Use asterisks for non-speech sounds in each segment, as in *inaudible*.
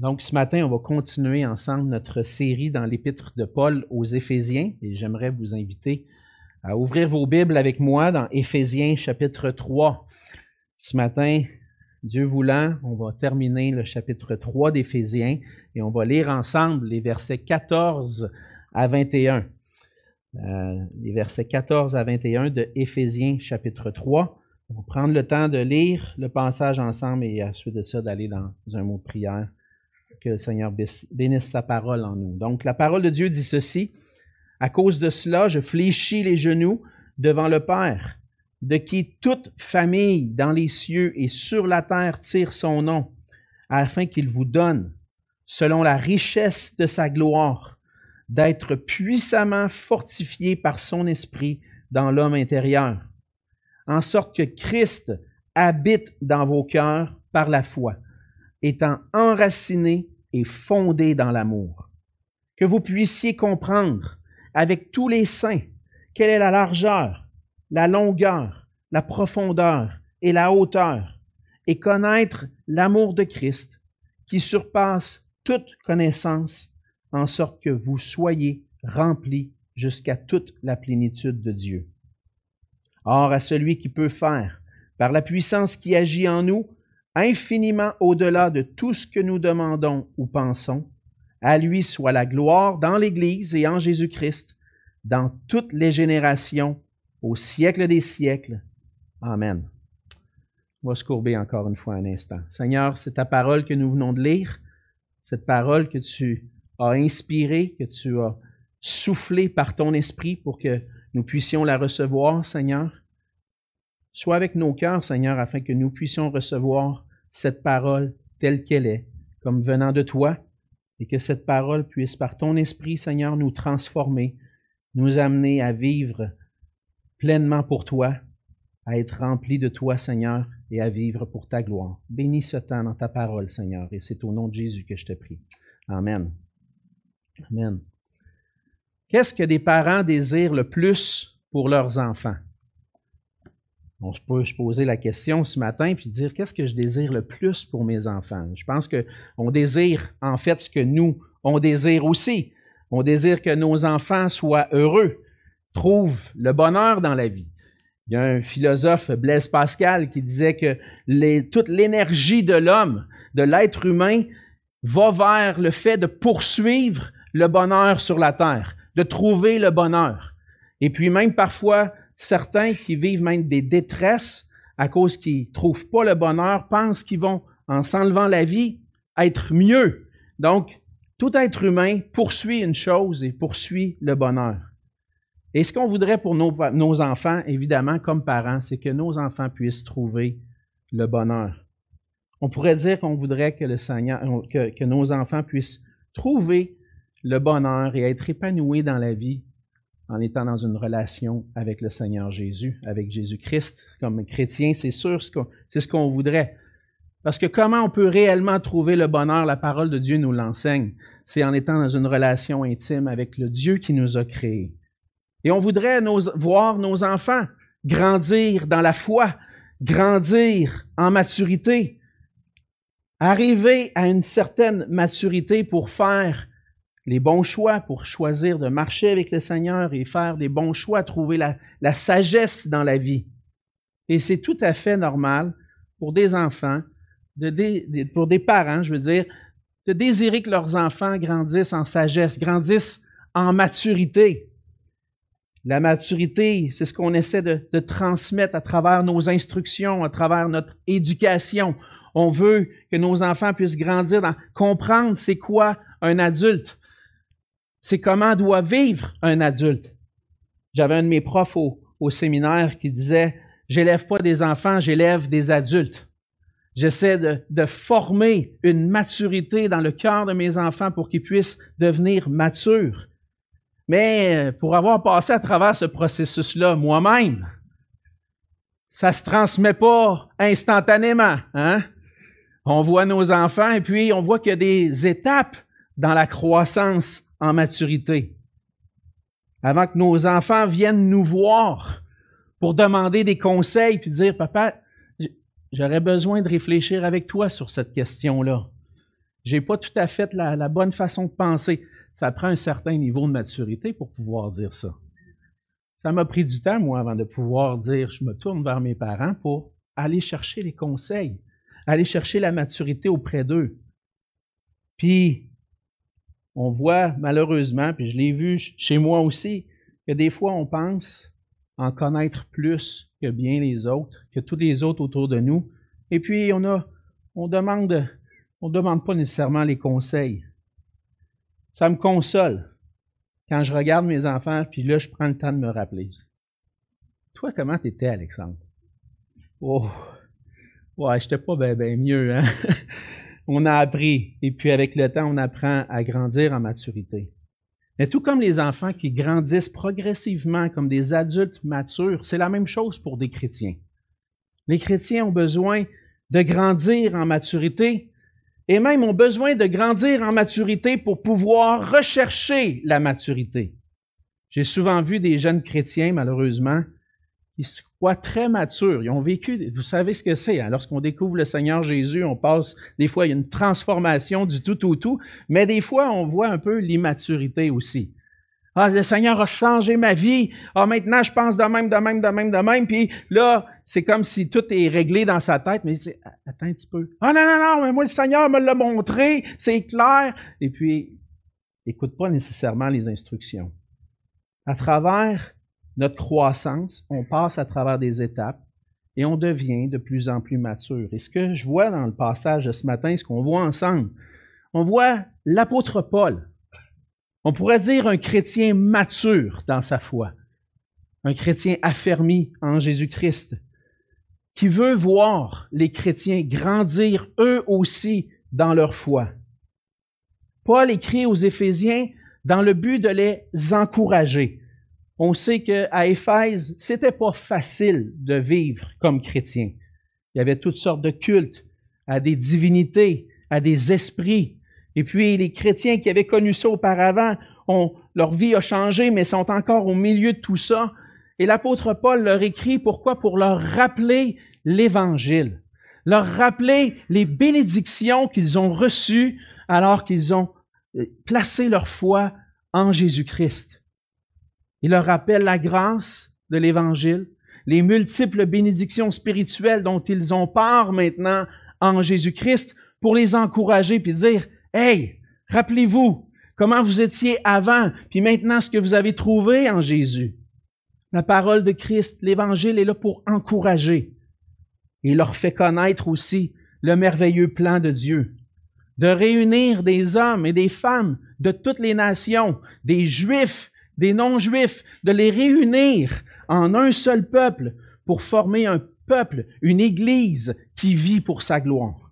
Donc, ce matin, on va continuer ensemble notre série dans l'épître de Paul aux Éphésiens et j'aimerais vous inviter à ouvrir vos Bibles avec moi dans Éphésiens chapitre 3. Ce matin, Dieu voulant, on va terminer le chapitre 3 d'Éphésiens et on va lire ensemble les versets 14 à 21. Euh, les versets 14 à 21 de Éphésiens chapitre 3. On va prendre le temps de lire le passage ensemble et à suite de ça d'aller dans un mot de prière. Que le Seigneur bénisse sa parole en nous. Donc la parole de Dieu dit ceci. À cause de cela, je fléchis les genoux devant le Père, de qui toute famille dans les cieux et sur la terre tire son nom, afin qu'il vous donne, selon la richesse de sa gloire, d'être puissamment fortifié par son esprit dans l'homme intérieur, en sorte que Christ habite dans vos cœurs par la foi, étant enraciné et fondé dans l'amour. Que vous puissiez comprendre avec tous les saints quelle est la largeur, la longueur, la profondeur et la hauteur, et connaître l'amour de Christ qui surpasse toute connaissance en sorte que vous soyez remplis jusqu'à toute la plénitude de Dieu. Or, à celui qui peut faire, par la puissance qui agit en nous, infiniment au-delà de tout ce que nous demandons ou pensons, à lui soit la gloire dans l'Église et en Jésus-Christ, dans toutes les générations, au siècle des siècles. Amen. On va se courber encore une fois un instant. Seigneur, c'est ta parole que nous venons de lire, cette parole que tu as inspiré, que tu as soufflé par ton esprit pour que nous puissions la recevoir, Seigneur. Sois avec nos cœurs, Seigneur, afin que nous puissions recevoir cette parole telle qu'elle est, comme venant de toi, et que cette parole puisse, par ton esprit, Seigneur, nous transformer, nous amener à vivre pleinement pour toi, à être remplis de toi, Seigneur, et à vivre pour ta gloire. Bénis ce temps dans ta parole, Seigneur, et c'est au nom de Jésus que je te prie. Amen. Amen. Qu'est-ce que des parents désirent le plus pour leurs enfants? On peut se poser la question ce matin puis dire qu'est-ce que je désire le plus pour mes enfants? Je pense qu'on désire en fait ce que nous, on désire aussi. On désire que nos enfants soient heureux, trouvent le bonheur dans la vie. Il y a un philosophe, Blaise Pascal, qui disait que toute l'énergie de l'homme, de l'être humain, va vers le fait de poursuivre le bonheur sur la terre, de trouver le bonheur. Et puis même parfois, certains qui vivent même des détresses à cause qu'ils ne trouvent pas le bonheur, pensent qu'ils vont, en s'enlevant la vie, être mieux. Donc, tout être humain poursuit une chose et poursuit le bonheur. Et ce qu'on voudrait pour nos, enfants, évidemment, comme parents, c'est que nos enfants puissent trouver le bonheur. On pourrait dire qu'on voudrait que, nos enfants puissent trouver le bonheur et être épanoui dans la vie en étant dans une relation avec le Seigneur Jésus, avec Jésus-Christ. Comme chrétien, c'est sûr, c'est ce qu'on voudrait. Parce que comment on peut réellement trouver le bonheur, la parole de Dieu nous l'enseigne, c'est en étant dans une relation intime avec le Dieu qui nous a créés. Et on voudrait voir nos enfants grandir dans la foi, grandir en maturité, arriver à une certaine maturité pour faire les bons choix, pour choisir de marcher avec le Seigneur et faire des bons choix, trouver la, sagesse dans la vie. Et c'est tout à fait normal pour des enfants, pour des parents, je veux dire, de désirer que leurs enfants grandissent en sagesse, grandissent en maturité. La maturité, c'est ce qu'on essaie de, de, transmettre à travers nos instructions, à travers notre éducation. On veut que nos enfants puissent grandir dans comprendre c'est quoi un adulte, c'est comment doit vivre un adulte. J'avais un de mes profs au, séminaire qui disait, j'élève pas des enfants, j'élève des adultes. J'essaie de, former une maturité dans le cœur de mes enfants pour qu'ils puissent devenir matures. Mais pour avoir passé à travers ce processus-là moi-même, ça se transmet pas instantanément. Hein? On voit nos enfants et puis on voit qu'il y a des étapes dans la croissance en maturité. Avant que nos enfants viennent nous voir pour demander des conseils puis dire, papa, j'aurais besoin de réfléchir avec toi sur cette question-là. j'ai pas tout à fait la, la bonne façon de penser. Ça prend un certain niveau de maturité pour pouvoir dire ça. Ça m'a pris du temps, moi, avant de pouvoir dire, je me tourne vers mes parents pour aller chercher les conseils, aller chercher la maturité auprès d'eux. Puis, on voit malheureusement, puis je l'ai vu chez moi aussi, que des fois on pense en connaître plus que bien les autres, que tous les autres autour de nous. Et puis on a, demande pas nécessairement les conseils. Ça me console quand je regarde mes enfants, puis là je prends le temps de me rappeler. Toi, comment t'étais, Alexandre? Oh, ouais, j'étais pas bien ben mieux, hein? *laughs* on a appris, et puis avec le temps, on apprend à grandir en maturité. Mais tout comme les enfants qui grandissent progressivement comme des adultes matures, c'est la même chose pour des chrétiens. Les chrétiens ont besoin de grandir en maturité et même ont besoin de grandir en maturité pour pouvoir rechercher la maturité. J'ai souvent vu des jeunes chrétiens, malheureusement, qui se très matures. Ils ont vécu, vous savez ce que c'est. Hein? Lorsqu'on découvre le Seigneur Jésus, on passe, des fois, il y a une transformation du tout au tout, mais des fois, on voit un peu l'immaturité aussi. Ah, le Seigneur a changé ma vie. Ah, maintenant, je pense de même, de même, de même, de même. Puis là, c'est comme si tout est réglé dans sa tête. Mais c'est, attends un petit peu. Ah, non, non, non, mais moi, le Seigneur me l'a montré. C'est clair. Et puis, écoute pas nécessairement les instructions. À travers notre croissance, on passe à travers des étapes et on devient de plus en plus mature. Et ce que je vois dans le passage de ce matin, ce qu'on voit ensemble, on voit l'apôtre Paul. On pourrait dire un chrétien mature dans sa foi, un chrétien affermi en Jésus-Christ, qui veut voir les chrétiens grandir eux aussi dans leur foi. Paul écrit aux Éphésiens dans le but de les encourager, on sait qu'à Éphèse, c'était pas facile de vivre comme chrétien. Il y avait toutes sortes de cultes à des divinités, à des esprits. Et puis les chrétiens qui avaient connu ça auparavant, ont, leur vie a changé, mais sont encore au milieu de tout ça. Et l'apôtre Paul leur écrit pourquoi? Pour leur rappeler l'Évangile, leur rappeler les bénédictions qu'ils ont reçues alors qu'ils ont euh, placé leur foi en Jésus-Christ. Il leur rappelle la grâce de l'Évangile, les multiples bénédictions spirituelles dont ils ont part maintenant en Jésus-Christ pour les encourager puis dire, Hey, rappelez-vous comment vous étiez avant, puis maintenant ce que vous avez trouvé en Jésus. La parole de Christ, l'Évangile est là pour encourager. Il leur fait connaître aussi le merveilleux plan de Dieu, de réunir des hommes et des femmes de toutes les nations, des Juifs des non-juifs, de les réunir en un seul peuple pour former un peuple, une Église qui vit pour sa gloire.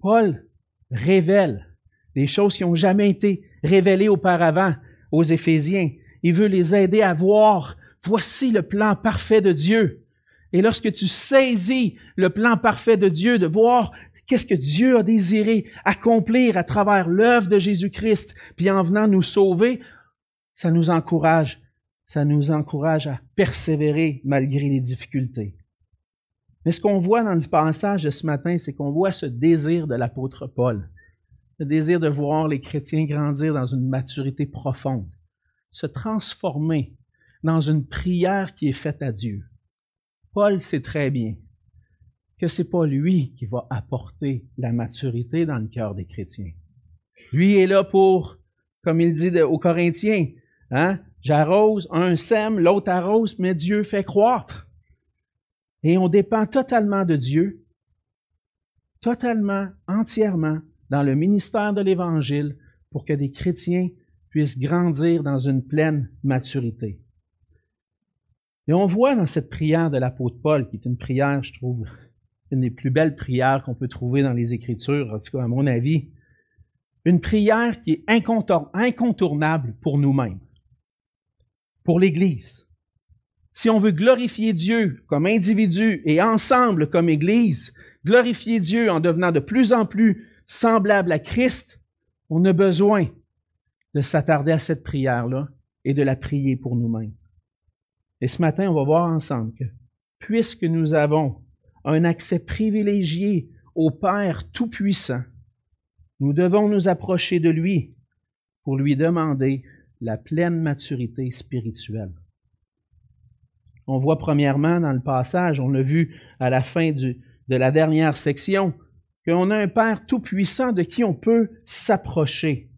Paul révèle des choses qui n'ont jamais été révélées auparavant aux Éphésiens. Il veut les aider à voir, voici le plan parfait de Dieu. Et lorsque tu saisis le plan parfait de Dieu, de voir qu'est-ce que Dieu a désiré accomplir à travers l'œuvre de Jésus-Christ, puis en venant nous sauver, ça nous encourage, ça nous encourage à persévérer malgré les difficultés. Mais ce qu'on voit dans le passage de ce matin, c'est qu'on voit ce désir de l'apôtre Paul, le désir de voir les chrétiens grandir dans une maturité profonde, se transformer dans une prière qui est faite à Dieu. Paul sait très bien que c'est pas lui qui va apporter la maturité dans le cœur des chrétiens. Lui est là pour, comme il dit aux Corinthiens, Hein? J'arrose, un sème, l'autre arrose, mais Dieu fait croître. Et on dépend totalement de Dieu, totalement, entièrement, dans le ministère de l'Évangile pour que des chrétiens puissent grandir dans une pleine maturité. Et on voit dans cette prière de l'apôtre Paul, qui est une prière, je trouve, une des plus belles prières qu'on peut trouver dans les Écritures, en tout cas à mon avis, une prière qui est incontournable pour nous-mêmes pour l'Église. Si on veut glorifier Dieu comme individu et ensemble comme Église, glorifier Dieu en devenant de plus en plus semblable à Christ, on a besoin de s'attarder à cette prière-là et de la prier pour nous-mêmes. Et ce matin, on va voir ensemble que puisque nous avons un accès privilégié au Père Tout-Puissant, nous devons nous approcher de lui pour lui demander la pleine maturité spirituelle. On voit premièrement dans le passage, on l'a vu à la fin de la dernière section, qu'on a un Père tout-puissant de qui on peut s'approcher.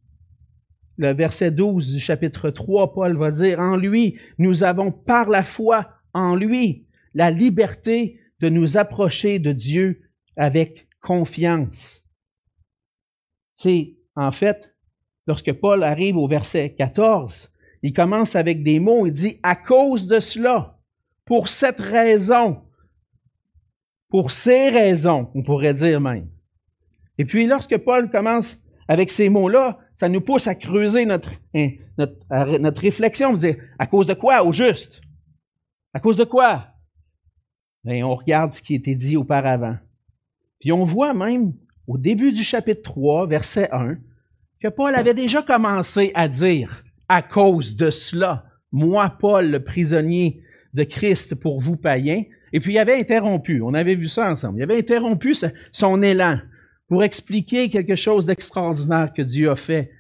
Le verset 12 du chapitre 3, Paul va dire, En lui, nous avons par la foi en lui la liberté de nous approcher de Dieu avec confiance. C'est, en fait, lorsque Paul arrive au verset 14, il commence avec des mots, il dit, à cause de cela, pour cette raison, pour ces raisons, on pourrait dire même. Et puis lorsque Paul commence avec ces mots-là, ça nous pousse à creuser notre, hein, notre, notre réflexion, dire, à cause de quoi au juste? À cause de quoi? Bien, on regarde ce qui était dit auparavant. Puis on voit même au début du chapitre 3, verset 1, que Paul avait déjà commencé à dire, à cause de cela, moi, Paul, le prisonnier de Christ pour vous païens, et puis il avait interrompu, on avait vu ça ensemble, il avait interrompu son élan pour expliquer quelque chose d'extraordinaire que Dieu a fait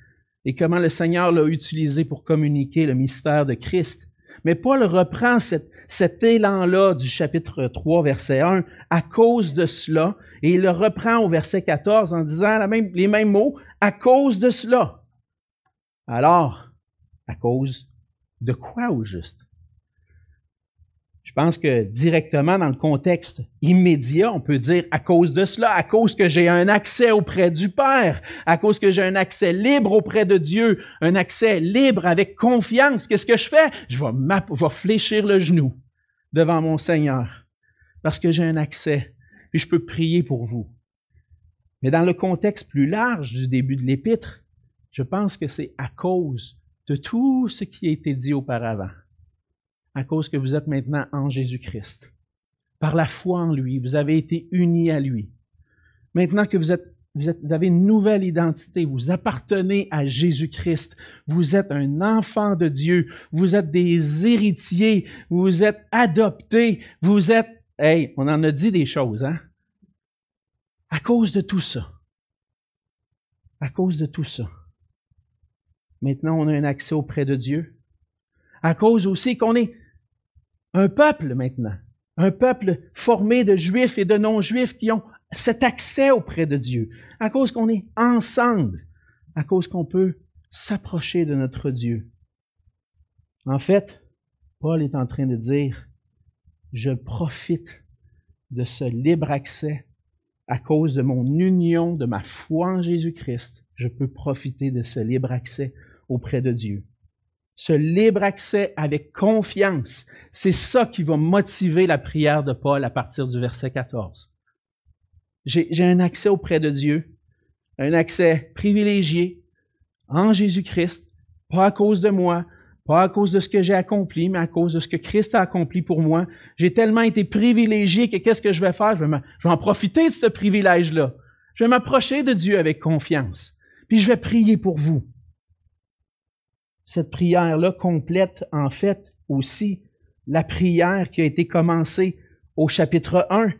et comment le Seigneur l'a utilisé pour communiquer le mystère de Christ. Mais Paul reprend cet élan-là du chapitre 3, verset 1, à cause de cela, et il le reprend au verset 14 en disant les mêmes mots, à cause de cela. Alors, à cause de quoi au juste? Je pense que directement dans le contexte immédiat, on peut dire à cause de cela, à cause que j'ai un accès auprès du Père, à cause que j'ai un accès libre auprès de Dieu, un accès libre avec confiance. Qu'est-ce que je fais? Je vais, je vais fléchir le genou devant mon Seigneur parce que j'ai un accès et je peux prier pour vous. Mais dans le contexte plus large du début de l'épître, je pense que c'est à cause de tout ce qui a été dit auparavant à cause que vous êtes maintenant en Jésus-Christ. Par la foi en lui, vous avez été unis à lui. Maintenant que vous êtes vous, avez une nouvelle identité, vous appartenez à Jésus-Christ, vous êtes un enfant de Dieu, vous êtes des héritiers, vous êtes adoptés, vous êtes... Hey, on en a dit des choses, hein? À cause de tout ça. À cause de tout ça. Maintenant, on a un accès auprès de Dieu. À cause aussi qu'on est un peuple maintenant, un peuple formé de juifs et de non-juifs qui ont cet accès auprès de Dieu, à cause qu'on est ensemble, à cause qu'on peut s'approcher de notre Dieu. En fait, Paul est en train de dire, je profite de ce libre accès à cause de mon union, de ma foi en Jésus-Christ. Je peux profiter de ce libre accès auprès de Dieu ce libre accès avec confiance, c'est ça qui va motiver la prière de Paul à partir du verset 14. J'ai un accès auprès de Dieu, un accès privilégié en Jésus-Christ, pas à cause de moi, pas à cause de ce que j'ai accompli, mais à cause de ce que Christ a accompli pour moi. J'ai tellement été privilégié que qu'est-ce que je vais faire? Je vais, en profiter de ce privilège-là. Je vais m'approcher de Dieu avec confiance. Puis je vais prier pour vous cette prière-là complète en fait aussi la prière qui a été commencée au chapitre 1,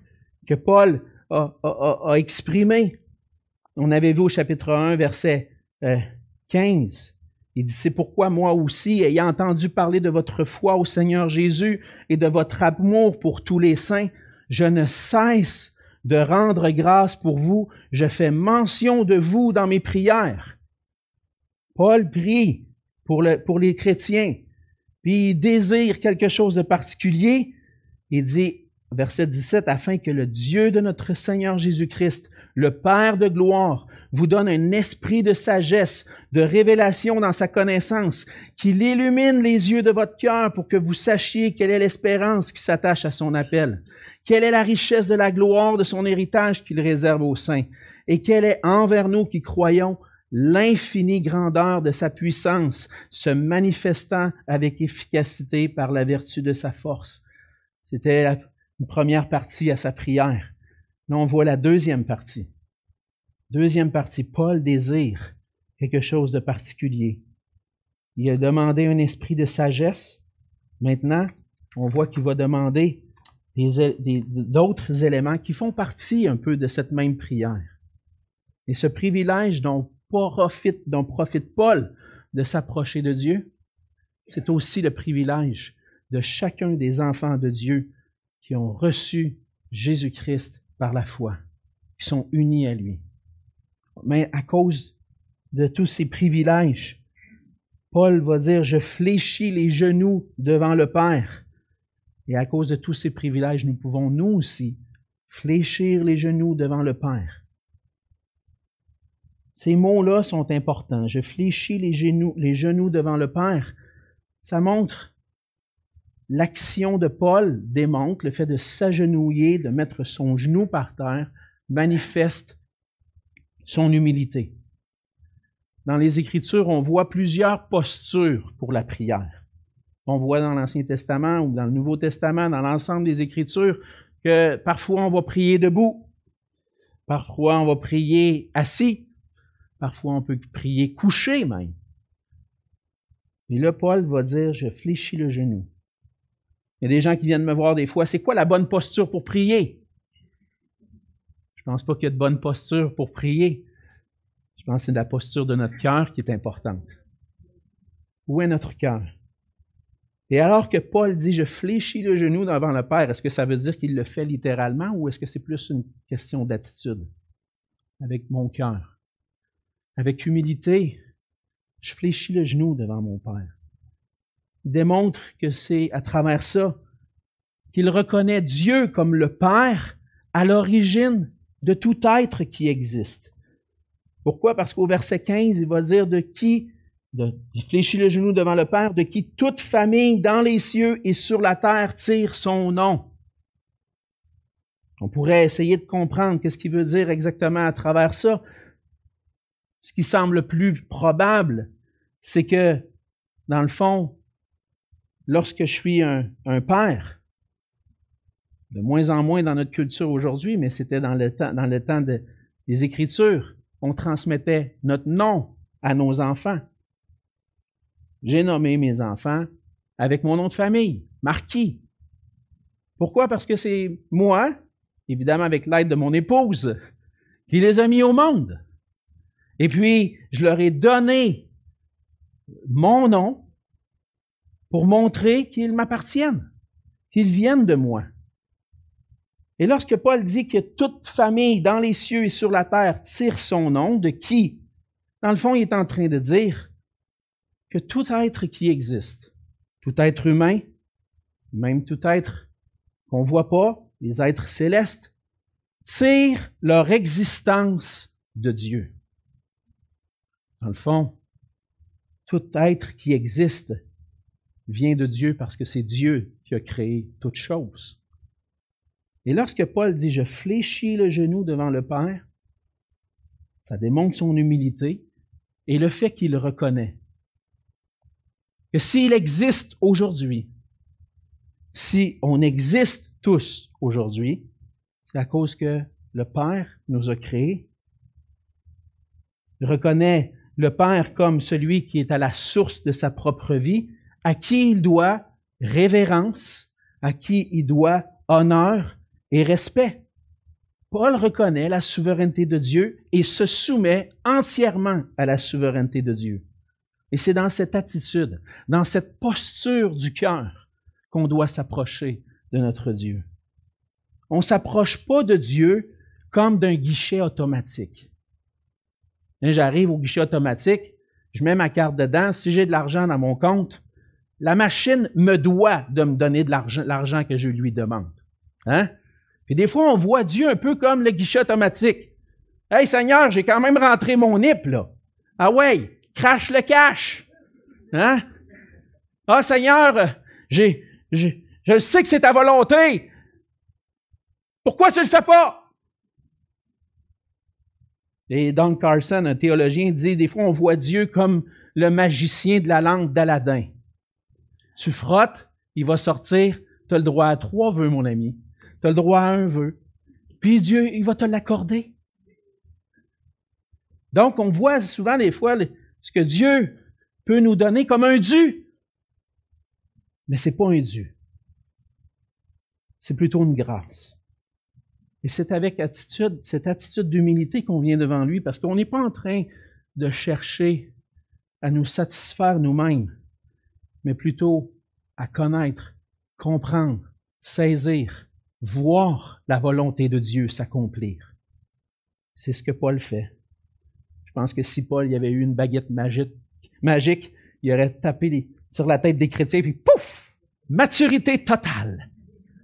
que Paul a, a, exprimé. On avait vu au chapitre 1, verset 15. Il dit, c'est pourquoi moi aussi, ayant entendu parler de votre foi au Seigneur Jésus et de votre amour pour tous les saints, je ne cesse de rendre grâce pour vous. Je fais mention de vous dans mes prières. Paul prie pour, pour les chrétiens, puis il désire quelque chose de particulier, il dit, verset 17, afin que le Dieu de notre Seigneur Jésus-Christ, le Père de gloire, vous donne un esprit de sagesse, de révélation dans sa connaissance, qu'il illumine les yeux de votre cœur pour que vous sachiez quelle est l'espérance qui s'attache à son appel, quelle est la richesse de la gloire de son héritage qu'il réserve aux saints, et quelle est envers nous qui croyons l'infinie grandeur de sa puissance se manifestant avec efficacité par la vertu de sa force. C'était la première partie à sa prière. Là, on voit la deuxième partie. Deuxième partie, Paul désire quelque chose de particulier. Il a demandé un esprit de sagesse. Maintenant, on voit qu'il va demander d'autres éléments qui font partie un peu de cette même prière. Et ce privilège dont profite, Paul de s'approcher de Dieu, c'est aussi le privilège de chacun des enfants de Dieu qui ont reçu Jésus-Christ par la foi, qui sont unis à lui. Mais à cause de tous ces privilèges, Paul va dire, je fléchis les genoux devant le Père. Et à cause de tous ces privilèges, nous pouvons nous aussi fléchir les genoux devant le Père. Ces mots-là sont importants. Je fléchis les genoux, les genoux devant le Père. Ça montre l'action de Paul démontre le fait de s'agenouiller, de mettre son genou par terre, manifeste son humilité. Dans les Écritures, on voit plusieurs postures pour la prière. On voit dans l'Ancien Testament ou dans le Nouveau Testament, dans l'ensemble des Écritures, que parfois on va prier debout, parfois on va prier assis, parfois on peut prier couché même. Et là, Paul va dire, je fléchis le genou. Il y a des gens qui viennent me voir des fois, c'est quoi la bonne posture pour prier? Je ne pense pas qu'il y a de bonne posture pour prier. Je pense que c'est la posture de notre cœur qui est importante. Où est notre cœur? Et alors que Paul dit je fléchis le genou devant le Père, est-ce que ça veut dire qu'il le fait littéralement ou est-ce que c'est plus une question d'attitude? Avec mon cœur. Avec humilité, je fléchis le genou devant mon Père. Il démontre que c'est à travers ça qu'il reconnaît Dieu comme le Père à l'origine de tout être qui existe. Pourquoi? Parce qu'au verset 15, il va dire de qui, il fléchit le genou devant le Père, de qui toute famille dans les cieux et sur la terre tire son nom. On pourrait essayer de comprendre qu'est-ce qu'il veut dire exactement à travers ça. Ce qui semble le plus probable, c'est que, dans le fond, lorsque je suis un, père, de moins en moins dans notre culture aujourd'hui, mais c'était dans le temps, des Écritures, on transmettait notre nom à nos enfants. J'ai nommé mes enfants avec mon nom de famille, Marquis. Pourquoi? Parce que c'est moi, évidemment avec l'aide de mon épouse, qui les a mis au monde. Et puis, je leur ai donné mon nom pour montrer qu'ils m'appartiennent, qu'ils viennent de moi. Et lorsque Paul dit que toute famille dans les cieux et sur la terre tire son nom, de qui? Dans le fond, il est en train de dire que tout être qui existe, tout être humain, même tout être qu'on ne voit pas, les êtres célestes, tirent leur existence de Dieu. Dans le fond, tout être qui existe vient de Dieu parce que c'est Dieu qui a créé toute chose. Et lorsque Paul dit Je fléchis le genou devant le Père, ça démontre son humilité et le fait qu'il reconnaît que s'il existe aujourd'hui, si on existe tous aujourd'hui, c'est à cause que le Père nous a créés. Il reconnaît le Père comme celui qui est à la source de sa propre vie, à qui il doit révérence, à qui il doit honneur, et respect. Paul reconnaît la souveraineté de Dieu et se soumet entièrement à la souveraineté de Dieu. Et c'est dans cette attitude, dans cette posture du cœur qu'on doit s'approcher de notre Dieu. On ne s'approche pas de Dieu comme d'un guichet automatique. J'arrive au guichet automatique, je mets ma carte dedans, si j'ai de l'argent dans mon compte, la machine me doit de me donner l'argent que je lui demande. Hein? Puis des fois, on voit Dieu un peu comme le guichet automatique. Hey Seigneur, j'ai quand même rentré mon nip, là. Ah ouais, crache le cash. Hein? Ah Seigneur, j'ai, j'ai, je sais que c'est ta volonté. Pourquoi tu ne le fais pas? Et Don Carson, un théologien, dit des fois on voit Dieu comme le magicien de la langue d'Aladin. Tu frottes, il va sortir, tu as le droit à trois vœux, mon ami. Tu as le droit à un vœu. Puis Dieu, il va te l'accorder. Donc, on voit souvent des fois ce que Dieu peut nous donner comme un dû. Mais ce n'est pas un dû. C'est plutôt une grâce. Et c'est avec attitude, cette attitude d'humilité qu'on vient devant lui, parce qu'on n'est pas en train de chercher à nous satisfaire nous-mêmes, mais plutôt à connaître, comprendre, saisir, voir la volonté de Dieu s'accomplir. C'est ce que Paul fait. Je pense que si Paul y avait eu une baguette magique, il aurait tapé sur la tête des chrétiens, puis pouf! Maturité totale.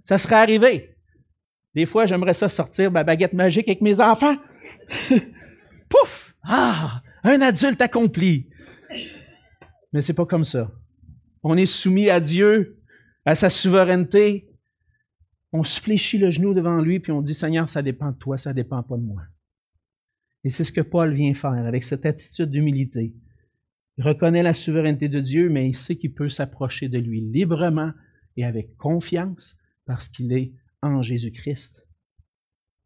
Ça serait arrivé. Des fois, j'aimerais ça sortir ma baguette magique avec mes enfants. *laughs* pouf! Ah! Un adulte accompli. Mais c'est pas comme ça. On est soumis à Dieu, à sa souveraineté. On se fléchit le genou devant lui, puis on dit, Seigneur, ça dépend de toi, ça dépend pas de moi. Et c'est ce que Paul vient faire avec cette attitude d'humilité. Il reconnaît la souveraineté de Dieu, mais il sait qu'il peut s'approcher de lui librement et avec confiance parce qu'il est en Jésus-Christ.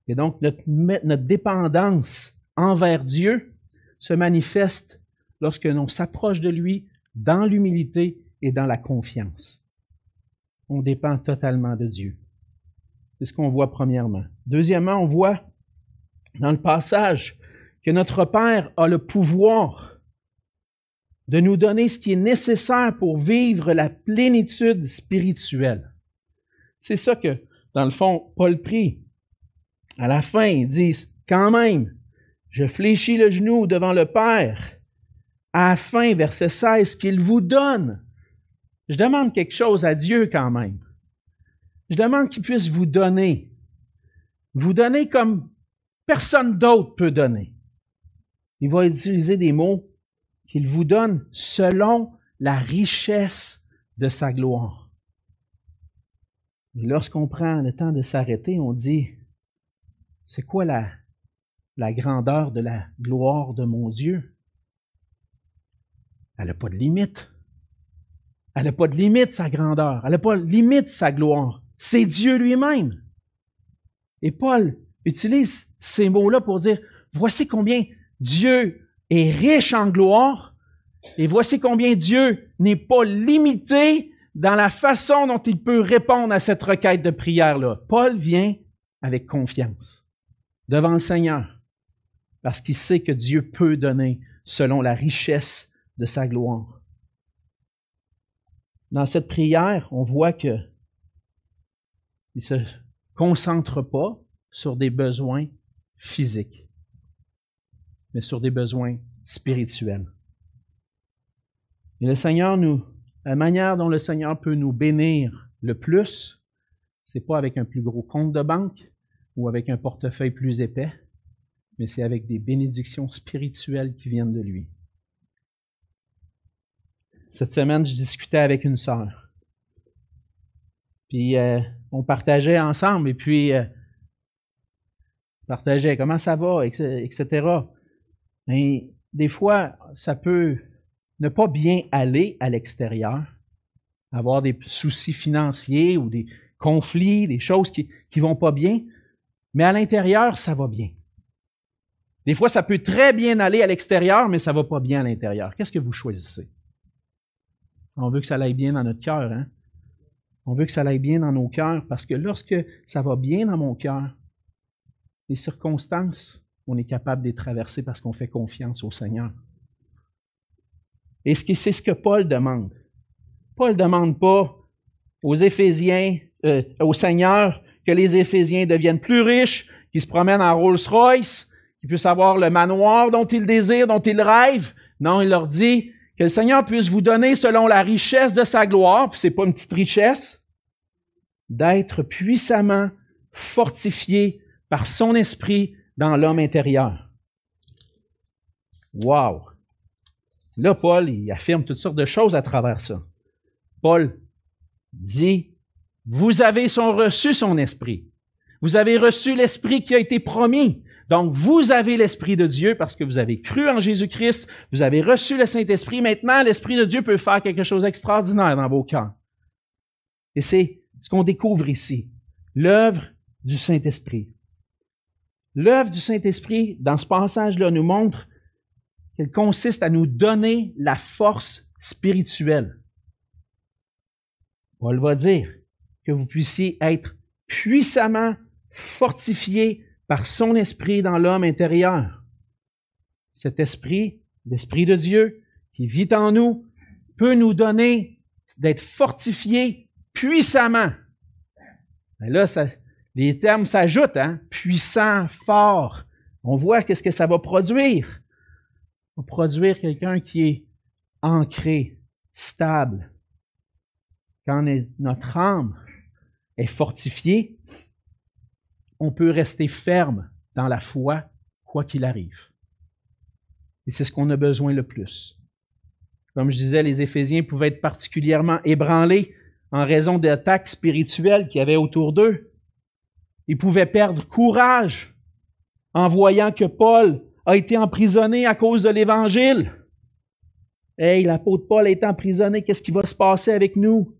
Et donc, notre, notre, dépendance envers Dieu se manifeste lorsque l'on s'approche de lui dans l'humilité et dans la confiance. On dépend totalement de Dieu. C'est ce qu'on voit premièrement. Deuxièmement, on voit dans le passage que notre Père a le pouvoir de nous donner ce qui est nécessaire pour vivre la plénitude spirituelle. C'est ça que, dans le fond, Paul prie. À la fin, ils disent, quand même, je fléchis le genou devant le Père, afin, verset 16, qu'il vous donne. Je demande quelque chose à Dieu quand même. Je demande qu'il puisse vous donner. Vous donner comme personne d'autre peut donner. Il va utiliser des mots qu'il vous donne selon la richesse de sa gloire. Et lorsqu'on prend le temps de s'arrêter, on dit, c'est quoi la, la grandeur de la gloire de mon Dieu? Elle n'a pas de limite. Elle n'a pas de limite, sa grandeur. Elle n'a pas de limite, sa gloire. C'est Dieu lui-même. Et Paul utilise ces mots-là pour dire, voici combien Dieu est riche en gloire et voici combien Dieu n'est pas limité dans la façon dont il peut répondre à cette requête de prière-là. Paul vient avec confiance devant le Seigneur parce qu'il sait que Dieu peut donner selon la richesse de sa gloire. Dans cette prière, on voit que il se concentre pas sur des besoins physiques, mais sur des besoins spirituels. Et le Seigneur nous, la manière dont le Seigneur peut nous bénir le plus, c'est pas avec un plus gros compte de banque ou avec un portefeuille plus épais, mais c'est avec des bénédictions spirituelles qui viennent de lui. Cette semaine, je discutais avec une sœur. Puis euh, on partageait ensemble et puis euh, partageait comment ça va, etc. Mais des fois, ça peut ne pas bien aller à l'extérieur, avoir des soucis financiers ou des conflits, des choses qui ne vont pas bien, mais à l'intérieur, ça va bien. Des fois, ça peut très bien aller à l'extérieur, mais ça ne va pas bien à l'intérieur. Qu'est-ce que vous choisissez? On veut que ça aille bien dans notre cœur, hein? On veut que ça aille bien dans nos cœurs parce que lorsque ça va bien dans mon cœur, les circonstances, on est capable de les traverser parce qu'on fait confiance au Seigneur. Et c'est ce que Paul demande. Paul ne demande pas aux Éphésiens, euh, au Seigneur, que les Éphésiens deviennent plus riches, qu'ils se promènent en Rolls-Royce, qu'ils puissent avoir le manoir dont ils désirent, dont ils rêvent. Non, il leur dit, que le Seigneur puisse vous donner selon la richesse de sa gloire, puis c'est pas une petite richesse, d'être puissamment fortifié par son esprit dans l'homme intérieur. Wow! Là, Paul, il affirme toutes sortes de choses à travers ça. Paul dit, vous avez reçu son esprit. Vous avez reçu l'esprit qui a été promis. Donc, vous avez l'Esprit de Dieu parce que vous avez cru en Jésus-Christ, vous avez reçu le Saint-Esprit. Maintenant, l'Esprit de Dieu peut faire quelque chose d'extraordinaire dans vos cœurs. Et c'est ce qu'on découvre ici, l'œuvre du Saint-Esprit. L'œuvre du Saint-Esprit, dans ce passage-là, nous montre qu'elle consiste à nous donner la force spirituelle. Paul va dire que vous puissiez être puissamment fortifiés par son esprit dans l'homme intérieur. Cet esprit, l'esprit de Dieu qui vit en nous, peut nous donner d'être fortifiés puissamment. Là, les termes s'ajoutent, hein? puissant, fort. On voit qu'est-ce que ça va produire. Ça va produire quelqu'un qui est ancré, stable. Quand notre âme est fortifiée, on peut rester ferme dans la foi, quoi qu'il arrive. Et c'est ce qu'on a besoin le plus. Comme je disais, les Éphésiens pouvaient être particulièrement ébranlés en raison des attaques spirituelles qu'il y avait autour d'eux. Ils pouvaient perdre courage en voyant que Paul a été emprisonné à cause de l'Évangile. Hey, l'apôtre Paul est emprisonné, qu'est-ce qui va se passer avec nous?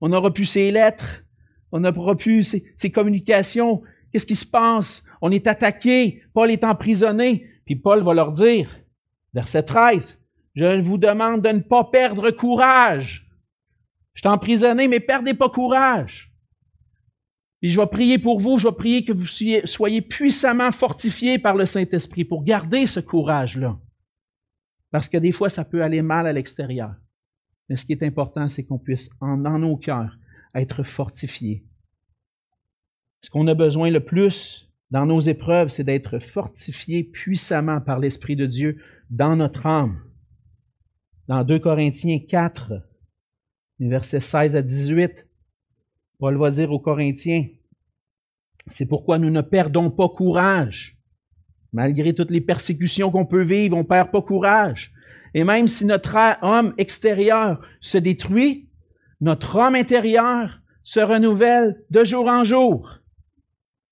On n'aura plus ses lettres, on n'aura plus ses communications. Qu'est-ce qui se passe? On est attaqué, Paul est emprisonné. Puis Paul va leur dire, verset 13, je vous demande de ne pas perdre courage. Je suis emprisonné, mais perdez pas courage. Et je vais prier pour vous, je vais prier que vous soyez puissamment fortifiés par le Saint-Esprit pour garder ce courage-là. Parce que des fois, ça peut aller mal à l'extérieur. Mais ce qui est important, c'est qu'on puisse, en, dans nos cœurs, être fortifiés. Ce qu'on a besoin le plus dans nos épreuves, c'est d'être fortifiés puissamment par l'Esprit de Dieu dans notre âme. Dans 2 Corinthiens 4, versets 16 à 18, Paul va dire aux Corinthiens, c'est pourquoi nous ne perdons pas courage. Malgré toutes les persécutions qu'on peut vivre, on ne perd pas courage. Et même si notre homme extérieur se détruit, notre homme intérieur se renouvelle de jour en jour.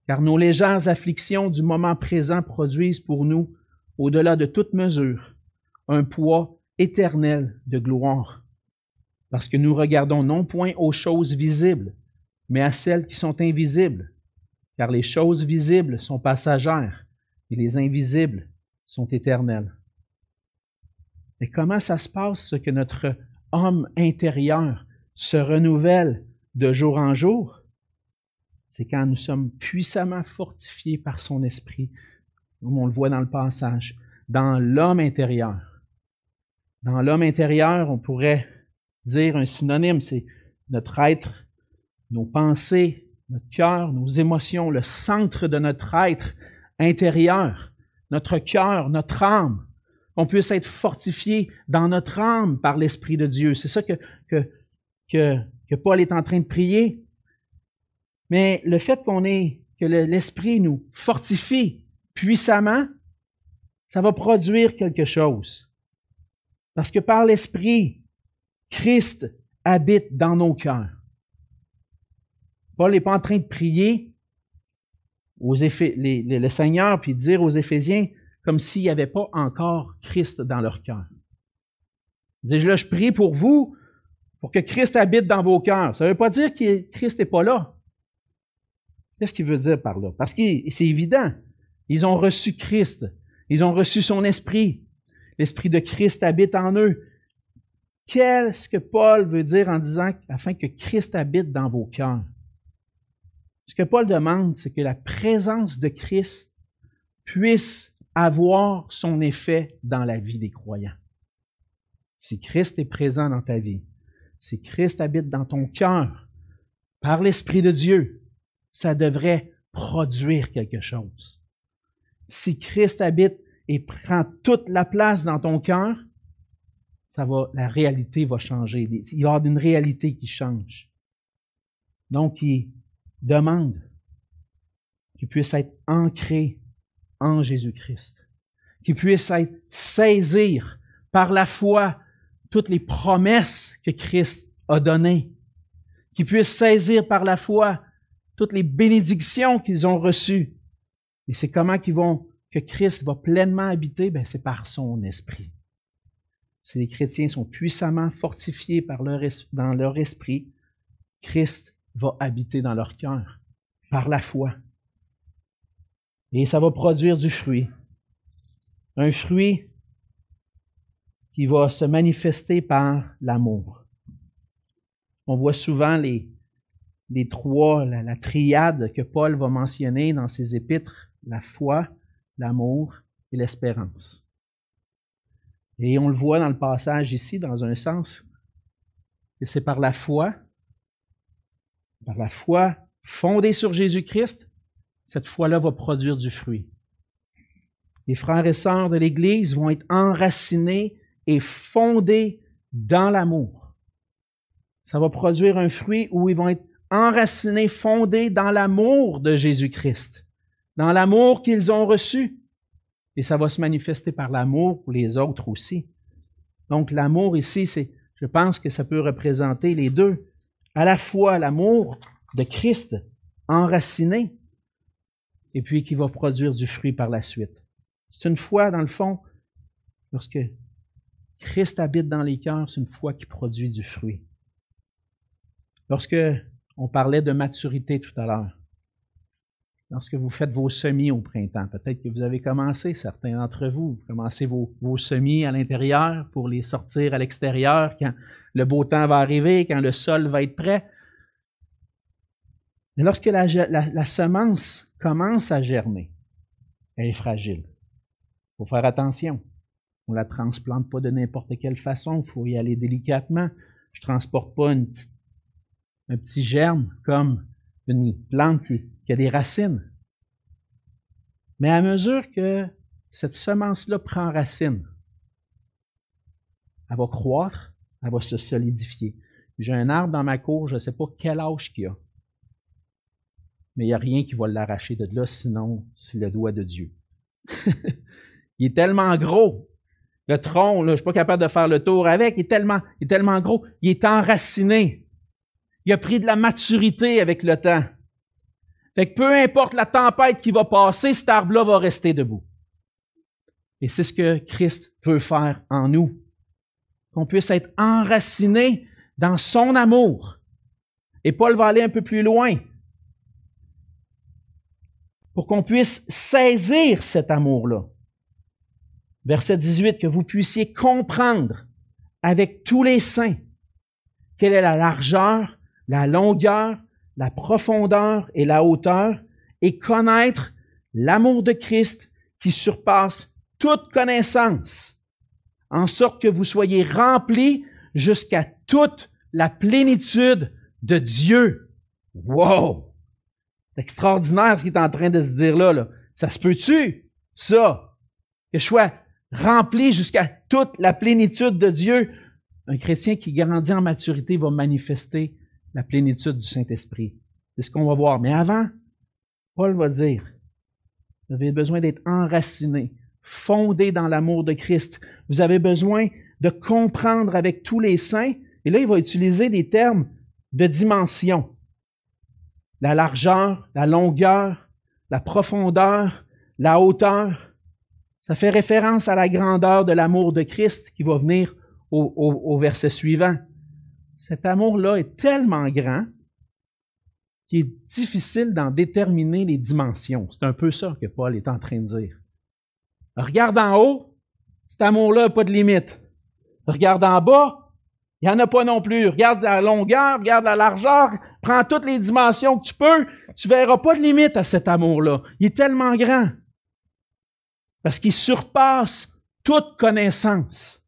Car nos légères afflictions du moment présent produisent pour nous, au-delà de toute mesure, un poids éternel de gloire. Parce que nous regardons non point aux choses visibles, mais à celles qui sont invisibles, car les choses visibles sont passagères et les invisibles sont éternelles. Et comment ça se passe ce que notre homme intérieur se renouvelle de jour en jour? C'est quand nous sommes puissamment fortifiés par son esprit, comme on le voit dans le passage, dans l'homme intérieur. Dans l'homme intérieur, on pourrait dire un synonyme, c'est notre être, nos pensées, notre cœur, nos émotions, le centre de notre être intérieur, notre cœur, notre âme, qu'on puisse être fortifié dans notre âme par l'Esprit de Dieu. C'est ça que, que, que, que, Paul est en train de prier. Mais le fait qu'on ait, que l'Esprit nous fortifie puissamment, ça va produire quelque chose. Parce que par l'Esprit, Christ habite dans nos cœurs. Paul n'est pas en train de prier aux les, le Seigneur puis de dire aux Éphésiens comme s'il n'y avait pas encore Christ dans leur cœur. Dit, là, je prie pour vous, pour que Christ habite dans vos cœurs. Ça ne veut pas dire que Christ n'est pas là. Qu'est-ce qu'il veut dire par là? Parce que c'est évident. Ils ont reçu Christ. Ils ont reçu son esprit. L'esprit de Christ habite en eux. Qu'est-ce que Paul veut dire en disant afin que Christ habite dans vos cœurs? Ce que Paul demande, c'est que la présence de Christ puisse avoir son effet dans la vie des croyants. Si Christ est présent dans ta vie, si Christ habite dans ton cœur, par l'Esprit de Dieu, ça devrait produire quelque chose. Si Christ habite et prend toute la place dans ton cœur, ça va, la réalité va changer. Il y avoir une réalité qui change. Donc, il, demande qu'il puisse être ancré en Jésus-Christ, qu'il puisse être saisir par la foi toutes les promesses que Christ a données, qu'il puisse saisir par la foi toutes les bénédictions qu'ils ont reçues. Et c'est comment qu'ils vont, que Christ va pleinement habiter, ben c'est par son esprit. Si les chrétiens sont puissamment fortifiés dans leur esprit, Christ va habiter dans leur cœur par la foi. Et ça va produire du fruit. Un fruit qui va se manifester par l'amour. On voit souvent les, les trois, la, la triade que Paul va mentionner dans ses épîtres, la foi, l'amour et l'espérance. Et on le voit dans le passage ici, dans un sens, que c'est par la foi, par la foi fondée sur Jésus-Christ, cette foi-là va produire du fruit. Les frères et sœurs de l'Église vont être enracinés et fondés dans l'amour. Ça va produire un fruit où ils vont être enracinés, fondés dans l'amour de Jésus-Christ, dans l'amour qu'ils ont reçu. Et ça va se manifester par l'amour pour les autres aussi. Donc l'amour ici, c'est, je pense que ça peut représenter les deux. À la fois l'amour de Christ enraciné, et puis qui va produire du fruit par la suite. C'est une foi, dans le fond, lorsque Christ habite dans les cœurs, c'est une foi qui produit du fruit. Lorsque on parlait de maturité tout à l'heure, lorsque vous faites vos semis au printemps, peut-être que vous avez commencé, certains d'entre vous, vous commencez vos, semis à l'intérieur pour les sortir à l'extérieur quand le beau temps va arriver, quand le sol va être prêt. Mais lorsque la, la, la semence commence à germer, elle est fragile. Il faut faire attention. On ne la transplante pas de n'importe quelle façon, il faut y aller délicatement. Je ne transporte pas une petite, un petit germe comme une plante qui, a des racines. Mais à mesure que cette semence-là prend racine, elle va croître, elle va se solidifier. J'ai un arbre dans ma cour, je ne sais pas quel âge qu'il a. Mais il n'y a rien qui va l'arracher de là, sinon c'est le doigt de Dieu. *laughs* il est tellement gros. Le tronc, là, je suis pas capable de faire le tour avec, il tellement, il est tellement gros. Il est enraciné. Il a pris de la maturité avec le temps. Fait que peu importe la tempête qui va passer, cet arbre-là va rester debout. Et c'est ce que Christ veut faire en nous. Qu'on puisse être enraciné dans son amour. Et Paul va aller un peu plus loin pour qu'on puisse saisir cet amour-là. Verset 18, que vous puissiez comprendre avec tous les saints quelle est la largeur, la longueur, la profondeur et la hauteur, et connaître l'amour de Christ qui surpasse toute connaissance, en sorte que vous soyez remplis jusqu'à toute la plénitude de Dieu. Wow! C'est extraordinaire ce qu'il est en train de se dire là. là. Ça se peut-tu, ça? Que je sois rempli jusqu'à toute la plénitude de Dieu. Un chrétien qui grandit en maturité va manifester la plénitude du Saint-Esprit. C'est ce qu'on va voir. Mais avant, Paul va dire, vous avez besoin d'être enraciné, fondé dans l'amour de Christ. Vous avez besoin de comprendre avec tous les saints. Et là, il va utiliser des termes de dimension. La largeur, la longueur, la profondeur, la hauteur. Ça fait référence à la grandeur de l'amour de Christ qui va venir au, au, verset suivant. Cet amour-là est tellement grand qu'il est difficile d'en déterminer les dimensions. C'est un peu ça que Paul est en train de dire. Regarde en haut, cet amour-là n'a pas de limite. Regarde en bas, il n'y en a pas non plus. Regarde la longueur, regarde la largeur, prends toutes les dimensions que tu peux, tu verras pas de limite à cet amour-là. Il est tellement grand. Parce qu'il surpasse toute connaissance.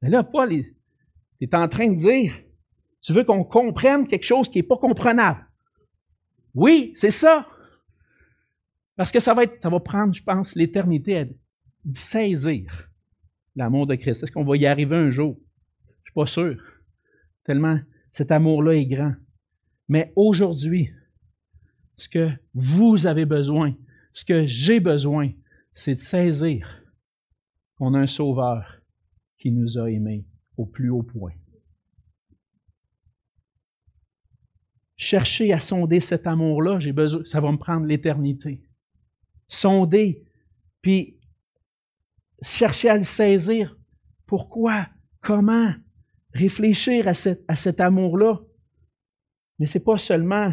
Mais là, Paul est en train de dire, tu veux qu'on comprenne quelque chose qui n'est pas comprenable? Oui, c'est ça. Parce que ça va être, ça va prendre, je pense, l'éternité à saisir l'amour de Christ. Est-ce qu'on va y arriver un jour? Je suis pas sûr. Tellement cet amour-là est grand. Mais aujourd'hui, ce que vous avez besoin, ce que j'ai besoin, c'est de saisir qu'on a un sauveur qui nous a aimés au plus haut point. Chercher à sonder cet amour-là, j'ai besoin, ça va me prendre l'éternité. Sonder, puis chercher à le saisir. Pourquoi? Comment? Réfléchir à, cet, à cet amour-là. Mais c'est pas seulement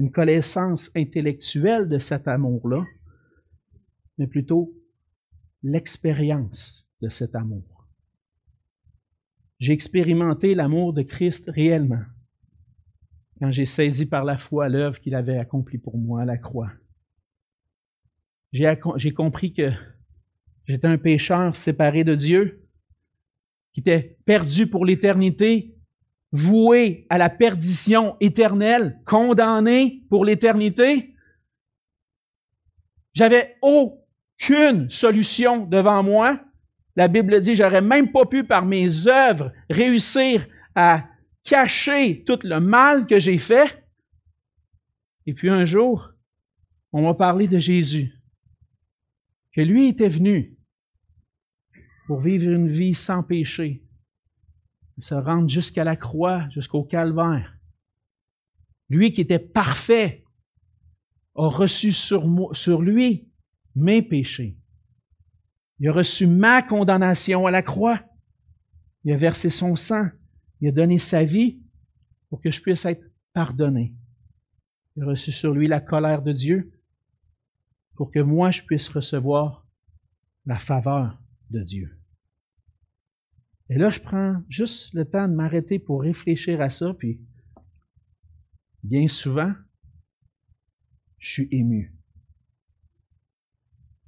une connaissance intellectuelle de cet amour-là, mais plutôt l'expérience de cet amour. J'ai expérimenté l'amour de Christ réellement. Quand j'ai saisi par la foi l'œuvre qu'il avait accomplie pour moi à la croix. J'ai compris que j'étais un pécheur séparé de Dieu, qui était perdu pour l'éternité, voué à la perdition éternelle, condamné pour l'éternité. J'avais aucune solution devant moi. La Bible dit, j'aurais même pas pu par mes œuvres réussir à cacher tout le mal que j'ai fait. Et puis un jour, on m'a parlé de Jésus, que lui était venu pour vivre une vie sans péché, se rendre jusqu'à la croix, jusqu'au calvaire. Lui qui était parfait a reçu sur, sur lui mes péchés. Il a reçu ma condamnation à la croix. Il a versé son sang. Il a donné sa vie pour que je puisse être pardonné. Il a reçu sur lui la colère de Dieu pour que moi je puisse recevoir la faveur de Dieu. Et là, je prends juste le temps de m'arrêter pour réfléchir à ça, puis bien souvent, je suis ému.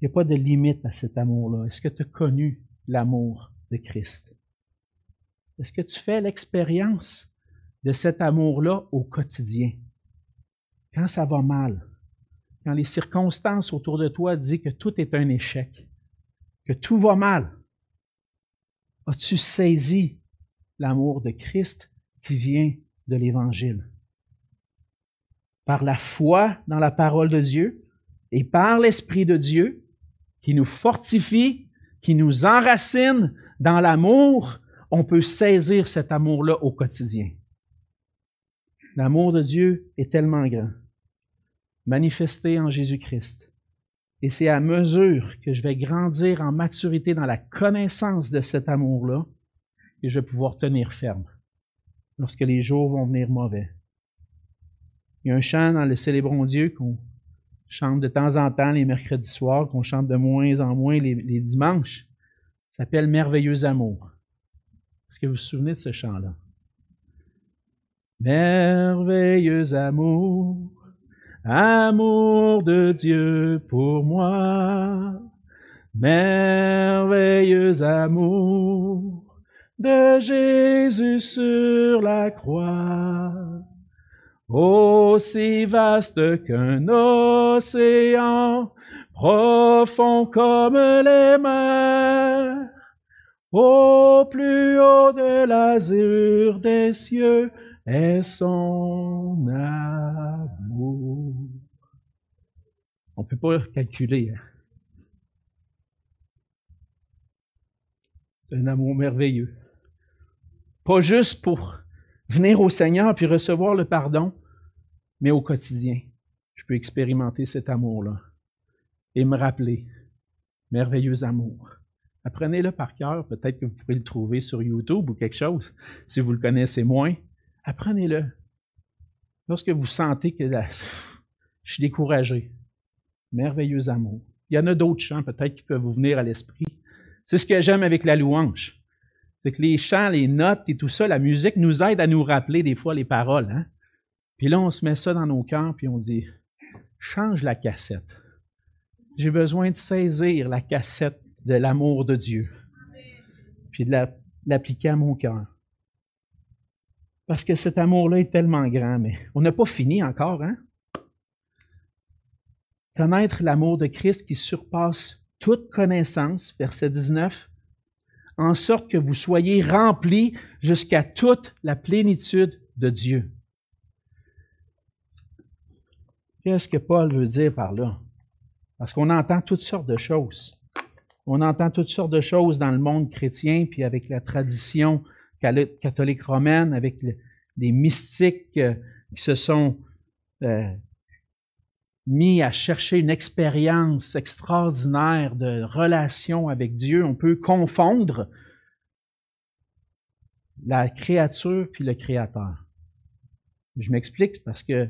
Il n'y a pas de limite à cet amour-là. Est-ce que tu as connu l'amour de Christ? Est-ce que tu fais l'expérience de cet amour-là au quotidien? Quand ça va mal, quand les circonstances autour de toi disent que tout est un échec, que tout va mal, as-tu saisi l'amour de Christ qui vient de l'Évangile? Par la foi dans la parole de Dieu et par l'Esprit de Dieu qui nous fortifie, qui nous enracine dans l'amour, on peut saisir cet amour-là au quotidien. L'amour de Dieu est tellement grand, manifesté en Jésus-Christ, et c'est à mesure que je vais grandir en maturité dans la connaissance de cet amour-là que je vais pouvoir tenir ferme lorsque les jours vont venir mauvais. Il y a un chant dans le Célébrons Dieu qu'on chante de temps en temps les mercredis soirs, qu'on chante de moins en moins les, les dimanches. Ça s'appelle Merveilleux amour. Est-ce que vous vous souvenez de ce chant-là? Merveilleux amour, Amour de Dieu pour moi, merveilleux amour de Jésus sur la croix, aussi vaste qu'un océan, profond comme les mers, au plus haut de l'azur des cieux, est son amour. On ne peut pas calculer. Hein. C'est un amour merveilleux. Pas juste pour venir au Seigneur puis recevoir le pardon, mais au quotidien. Je peux expérimenter cet amour-là et me rappeler, merveilleux amour. Apprenez-le par cœur, peut-être que vous pourrez le trouver sur YouTube ou quelque chose, si vous le connaissez moins. Apprenez-le. Lorsque vous sentez que *laughs* je suis découragé, merveilleux amour. Il y en a d'autres chants peut-être qui peuvent vous venir à l'esprit. C'est ce que j'aime avec la louange. C'est que les chants, les notes et tout ça, la musique nous aide à nous rappeler des fois les paroles. Hein? Puis là, on se met ça dans nos cœurs, puis on dit, change la cassette. J'ai besoin de saisir la cassette de l'amour de Dieu, puis de l'appliquer à mon cœur. Parce que cet amour-là est tellement grand, mais on n'a pas fini encore, hein? Connaître l'amour de Christ qui surpasse toute connaissance, verset 19, en sorte que vous soyez remplis jusqu'à toute la plénitude de Dieu. Qu'est-ce que Paul veut dire par là? Parce qu'on entend toutes sortes de choses. On entend toutes sortes de choses dans le monde chrétien, puis avec la tradition catholique romaine, avec des mystiques euh, qui se sont euh, mis à chercher une expérience extraordinaire de relation avec Dieu. On peut confondre la créature puis le créateur. Je m'explique parce que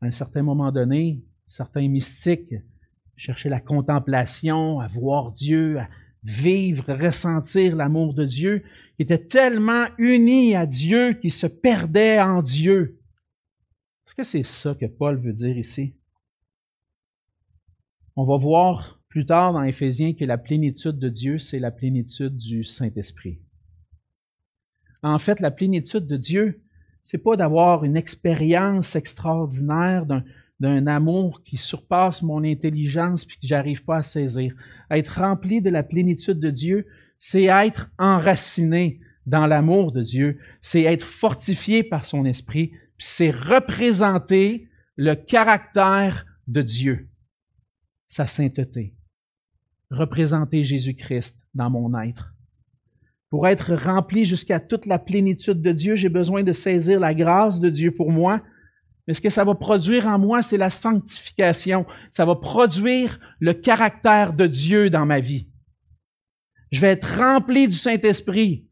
à un certain moment donné, certains mystiques cherchaient la contemplation, à voir Dieu, à vivre, ressentir l'amour de Dieu, qui était tellement unis à Dieu qu'ils se perdaient en Dieu. que c'est ça que Paul veut dire ici? On va voir plus tard dans Éphésiens que la plénitude de Dieu, c'est la plénitude du Saint-Esprit. En fait, la plénitude de Dieu, c'est pas d'avoir une expérience extraordinaire d'un amour qui surpasse mon intelligence puis que j'arrive pas à saisir. Être rempli de la plénitude de Dieu, c'est être enraciné dans l'amour de Dieu, c'est être fortifié par son esprit, c'est représenter le caractère de Dieu, sa sainteté. Représenter Jésus-Christ dans mon être. Pour être rempli jusqu'à toute la plénitude de Dieu, j'ai besoin de saisir la grâce de Dieu pour moi. Mais ce que ça va produire en moi, c'est la sanctification. Ça va produire le caractère de Dieu dans ma vie. Je vais être rempli du Saint-Esprit.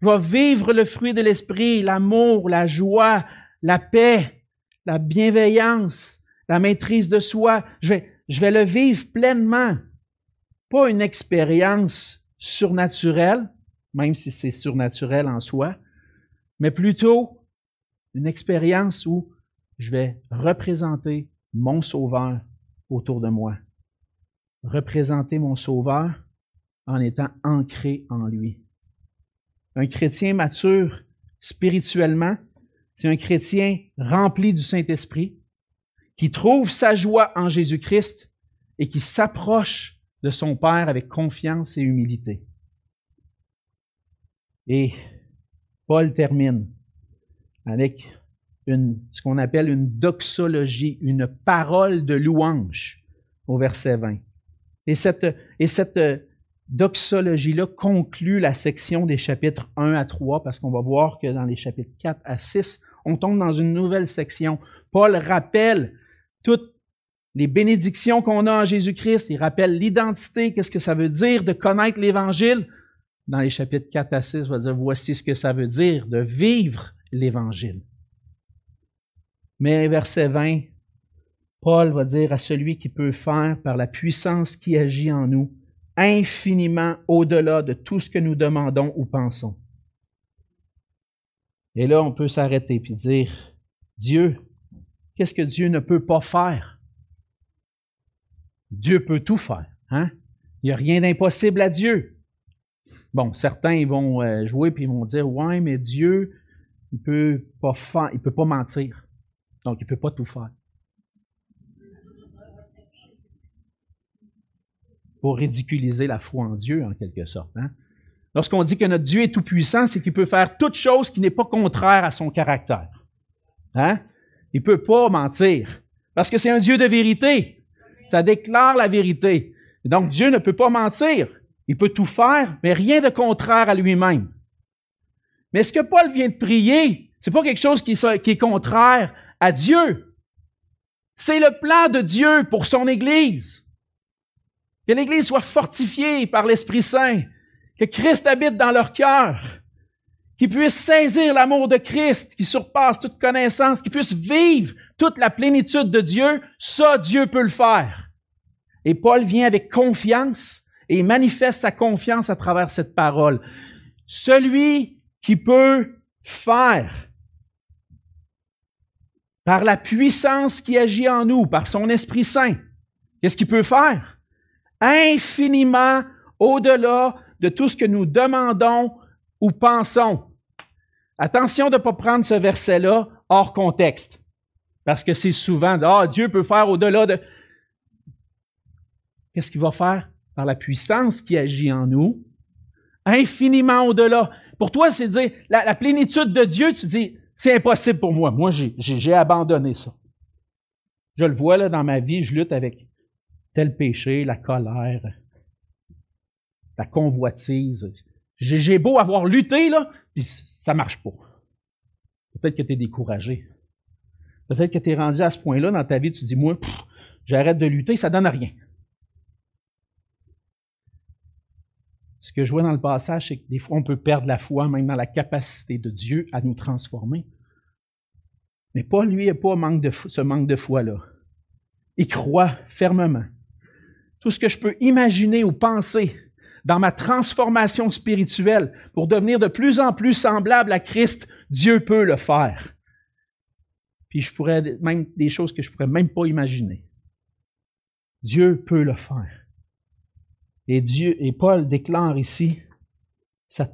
Je vais vivre le fruit de l'Esprit, l'amour, la joie, la paix, la bienveillance, la maîtrise de soi. Je vais, je vais le vivre pleinement. Pas une expérience surnaturelle, même si c'est surnaturel en soi, mais plutôt une expérience où je vais représenter mon Sauveur autour de moi. Représenter mon Sauveur en étant ancré en lui. Un chrétien mature spirituellement, c'est un chrétien rempli du Saint-Esprit, qui trouve sa joie en Jésus-Christ et qui s'approche de son Père avec confiance et humilité. Et Paul termine avec ce qu'on appelle une doxologie, une parole de louange au verset 20. Et cette, et cette doxologie-là conclut la section des chapitres 1 à 3, parce qu'on va voir que dans les chapitres 4 à 6, on tombe dans une nouvelle section. Paul rappelle toutes les bénédictions qu'on a en Jésus-Christ, il rappelle l'identité, qu'est-ce que ça veut dire de connaître l'Évangile, dans les chapitres 4 à 6, va dire voici ce que ça veut dire de vivre l'Évangile. Mais verset 20, Paul va dire à celui qui peut faire par la puissance qui agit en nous, infiniment au-delà de tout ce que nous demandons ou pensons. Et là, on peut s'arrêter et dire, Dieu, qu'est-ce que Dieu ne peut pas faire? Dieu peut tout faire. Hein? Il n'y a rien d'impossible à Dieu. Bon, certains vont euh, jouer puis vont dire ouais, mais Dieu, il peut pas faire, il peut pas mentir, donc il peut pas tout faire. Pour ridiculiser la foi en Dieu en quelque sorte. Hein? Lorsqu'on dit que notre Dieu est tout puissant, c'est qu'il peut faire toute chose qui n'est pas contraire à son caractère. Hein? Il peut pas mentir parce que c'est un Dieu de vérité. Ça déclare la vérité. donc Dieu ne peut pas mentir. Il peut tout faire, mais rien de contraire à lui-même. Mais ce que Paul vient de prier, c'est pas quelque chose qui, est contraire à Dieu. C'est le plan de Dieu pour son Église. Que l'Église soit fortifiée par l'Esprit Saint, que Christ habite dans leur cœur, qu'ils puissent saisir l'amour de Christ qui surpasse toute connaissance, qu'ils puissent vivre toute la plénitude de Dieu, ça Dieu peut le faire. Et Paul vient avec confiance et manifeste sa confiance à travers cette parole. Celui qui peut faire par la puissance qui agit en nous, par son Esprit Saint, qu'est-ce qu'il peut faire? Infiniment au-delà de tout ce que nous demandons ou pensons. Attention de ne pas prendre ce verset-là hors contexte. Parce que c'est souvent, ah, Dieu peut faire au-delà de... Qu'est-ce qu'il va faire? par la puissance qui agit en nous, infiniment au-delà. Pour toi, c'est dire la, plénitude de Dieu, tu dis, c'est impossible pour moi. Moi, j'ai abandonné ça. Je le vois là dans ma vie, je lutte avec tel péché, la colère, la convoitise. J'ai beau avoir lutté, là, puis ça marche pas. Peut-être que tu es découragé. Peut-être que tu es rendu à ce point-là dans ta vie, tu dis, moi, j'arrête de lutter, ça donne rien. Ce que je vois dans le passage, c'est que des fois, on peut perdre la foi, même dans la capacité de Dieu à nous transformer. Mais Paul, lui, n'a pas manque de, ce manque de foi-là. Il croit fermement. Tout ce que je peux imaginer ou penser dans ma transformation spirituelle pour devenir de plus en plus semblable à Christ, Dieu peut le faire. puis je pourrais même des choses que je pourrais même pas imaginer. Dieu peut le faire. Et Dieu et Paul déclare ici sa,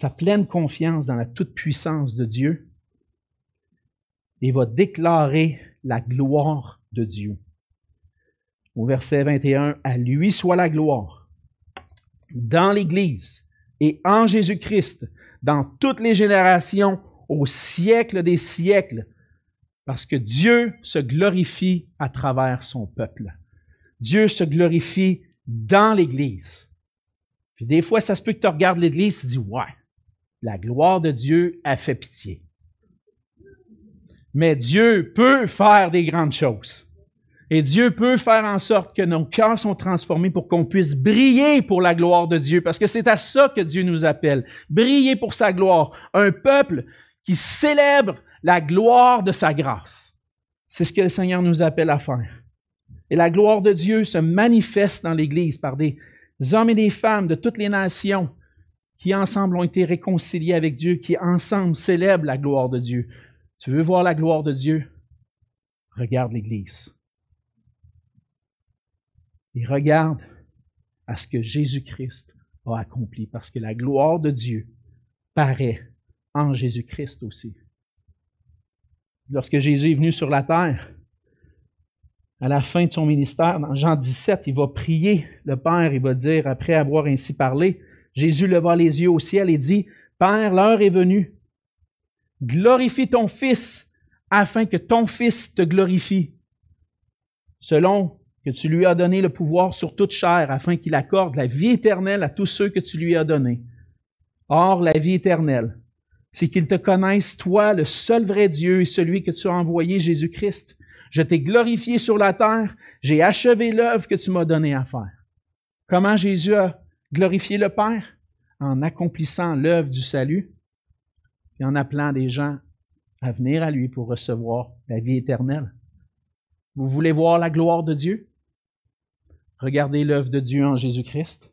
sa pleine confiance dans la toute puissance de Dieu et va déclarer la gloire de Dieu. Au verset 21, à lui soit la gloire dans l'Église et en Jésus-Christ, dans toutes les générations, au siècle des siècles, parce que Dieu se glorifie à travers son peuple. Dieu se glorifie dans l'Église. Puis des fois, ça se peut que tu regardes l'Église et tu dis, ouais, la gloire de Dieu a fait pitié. Mais Dieu peut faire des grandes choses. Et Dieu peut faire en sorte que nos cœurs sont transformés pour qu'on puisse briller pour la gloire de Dieu, parce que c'est à ça que Dieu nous appelle. Briller pour sa gloire. Un peuple qui célèbre la gloire de sa grâce. C'est ce que le Seigneur nous appelle à faire. Et la gloire de Dieu se manifeste dans l'Église par des hommes et des femmes de toutes les nations qui ensemble ont été réconciliés avec Dieu, qui ensemble célèbrent la gloire de Dieu. Tu veux voir la gloire de Dieu? Regarde l'Église et regarde à ce que Jésus-Christ a accompli, parce que la gloire de Dieu paraît en Jésus-Christ aussi. Lorsque Jésus est venu sur la terre, à la fin de son ministère, dans Jean 17, il va prier le Père, il va dire, après avoir ainsi parlé, Jésus leva les yeux au ciel et dit, Père, l'heure est venue. Glorifie ton Fils, afin que ton Fils te glorifie, selon que tu lui as donné le pouvoir sur toute chair, afin qu'il accorde la vie éternelle à tous ceux que tu lui as donnés. Or, la vie éternelle, c'est qu'ils te connaissent, toi, le seul vrai Dieu et celui que tu as envoyé, Jésus-Christ. Je t'ai glorifié sur la terre, j'ai achevé l'œuvre que tu m'as donnée à faire. Comment Jésus a glorifié le Père? En accomplissant l'œuvre du salut et en appelant des gens à venir à lui pour recevoir la vie éternelle. Vous voulez voir la gloire de Dieu? Regardez l'œuvre de Dieu en Jésus-Christ.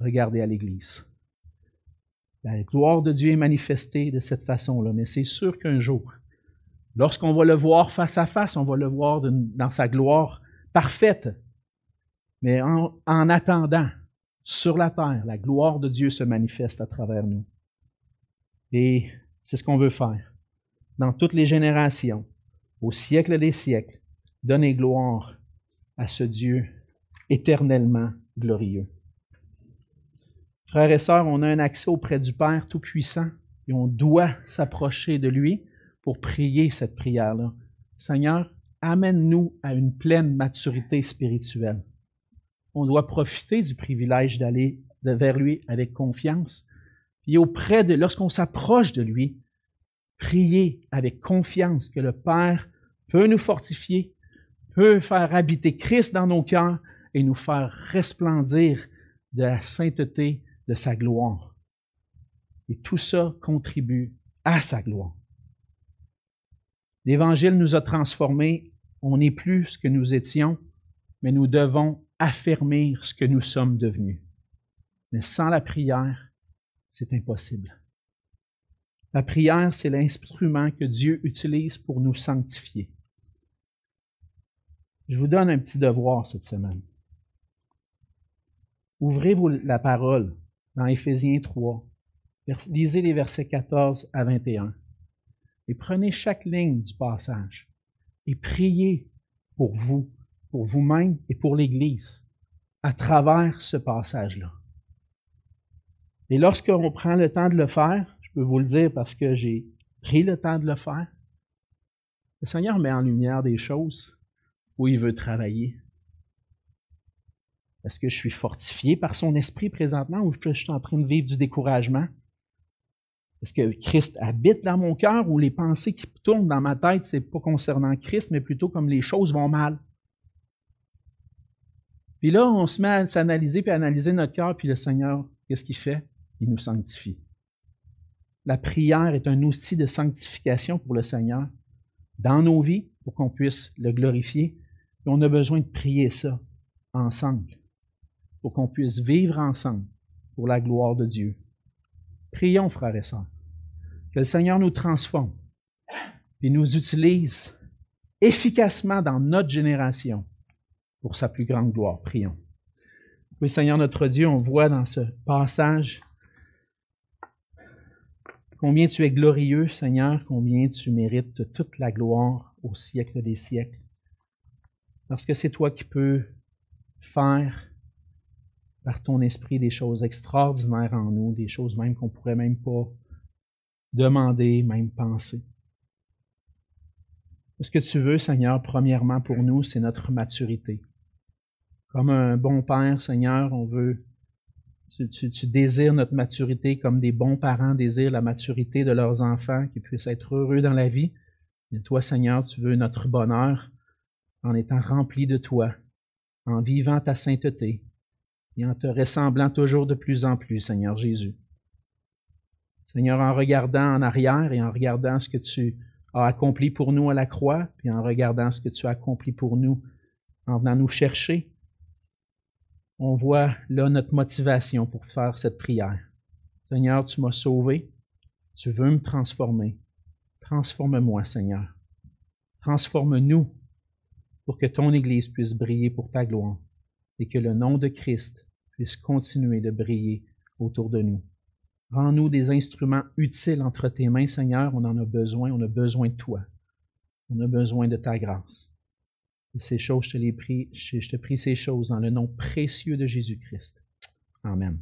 Regardez à l'Église. La gloire de Dieu est manifestée de cette façon-là, mais c'est sûr qu'un jour, lorsqu'on va le voir face à face, on va le voir dans sa gloire parfaite. Mais en, en attendant, sur la terre, la gloire de Dieu se manifeste à travers nous. Et c'est ce qu'on veut faire. Dans toutes les générations, au siècle des siècles, donner gloire à ce Dieu éternellement glorieux. Frères et sœurs, on a un accès auprès du Père Tout-Puissant et on doit s'approcher de lui pour prier cette prière-là. Seigneur, amène-nous à une pleine maturité spirituelle. On doit profiter du privilège d'aller vers lui avec confiance. Et auprès de, lorsqu'on s'approche de lui, prier avec confiance que le Père peut nous fortifier, peut faire habiter Christ dans nos cœurs et nous faire resplendir de la sainteté de sa gloire. Et tout ça contribue à sa gloire. L'Évangile nous a transformés. On n'est plus ce que nous étions, mais nous devons affermir ce que nous sommes devenus. Mais sans la prière, c'est impossible. La prière, c'est l'instrument que Dieu utilise pour nous sanctifier. Je vous donne un petit devoir cette semaine. Ouvrez vous la parole dans Éphésiens 3. Lisez les versets 14 à 21. Et prenez chaque ligne du passage et priez pour vous, pour vous-même et pour l'Église à travers ce passage-là. Et lorsqu'on prend le temps de le faire, je peux vous le dire parce que j'ai pris le temps de le faire, le Seigneur met en lumière des choses où il veut travailler. Est-ce que je suis fortifié par son esprit présentement ou je suis en train de vivre du découragement? Est-ce que Christ habite dans mon cœur ou les pensées qui tournent dans ma tête, c'est pas concernant Christ, mais plutôt comme les choses vont mal? Puis là, on se met à s'analyser puis à analyser notre cœur, puis le Seigneur, qu'est-ce qu'il fait? Il nous sanctifie. La prière est un outil de sanctification pour le Seigneur dans nos vies pour qu'on puisse le glorifier. Et on a besoin de prier ça ensemble pour qu'on puisse vivre ensemble pour la gloire de Dieu. Prions, frères et sœurs, que le Seigneur nous transforme, et nous utilise efficacement dans notre génération pour sa plus grande gloire. Prions. Oui, Seigneur notre Dieu, on voit dans ce passage combien tu es glorieux, Seigneur, combien tu mérites toute la gloire au siècle des siècles. Parce que c'est toi qui peux faire par ton esprit des choses extraordinaires en nous, des choses même qu'on pourrait même pas demander, même penser. Ce que tu veux, Seigneur, premièrement pour nous, c'est notre maturité. Comme un bon père, Seigneur, on veut, tu, désires notre maturité comme des bons parents désirent la maturité de leurs enfants, qui puissent être heureux dans la vie. Et toi, Seigneur, tu veux notre bonheur en étant rempli de toi, en vivant ta sainteté et en te ressemblant toujours de plus en plus, Seigneur Jésus. Seigneur, en regardant en arrière et en regardant ce que tu as accompli pour nous à la croix, puis en regardant ce que tu as accompli pour nous en venant nous chercher, on voit là notre motivation pour faire cette prière. Seigneur, tu m'as sauvé, tu veux me transformer. Transforme-moi, Seigneur. Transforme-nous pour que ton Église puisse briller pour ta gloire et que le nom de Christ puisse continuer de briller autour de nous. Rends-nous des instruments utiles entre tes mains, Seigneur. On en a besoin. On a besoin de toi. On a besoin de ta grâce. Et ces choses, je te les prie, je te prie ces choses dans le nom précieux de Jésus-Christ. Amen.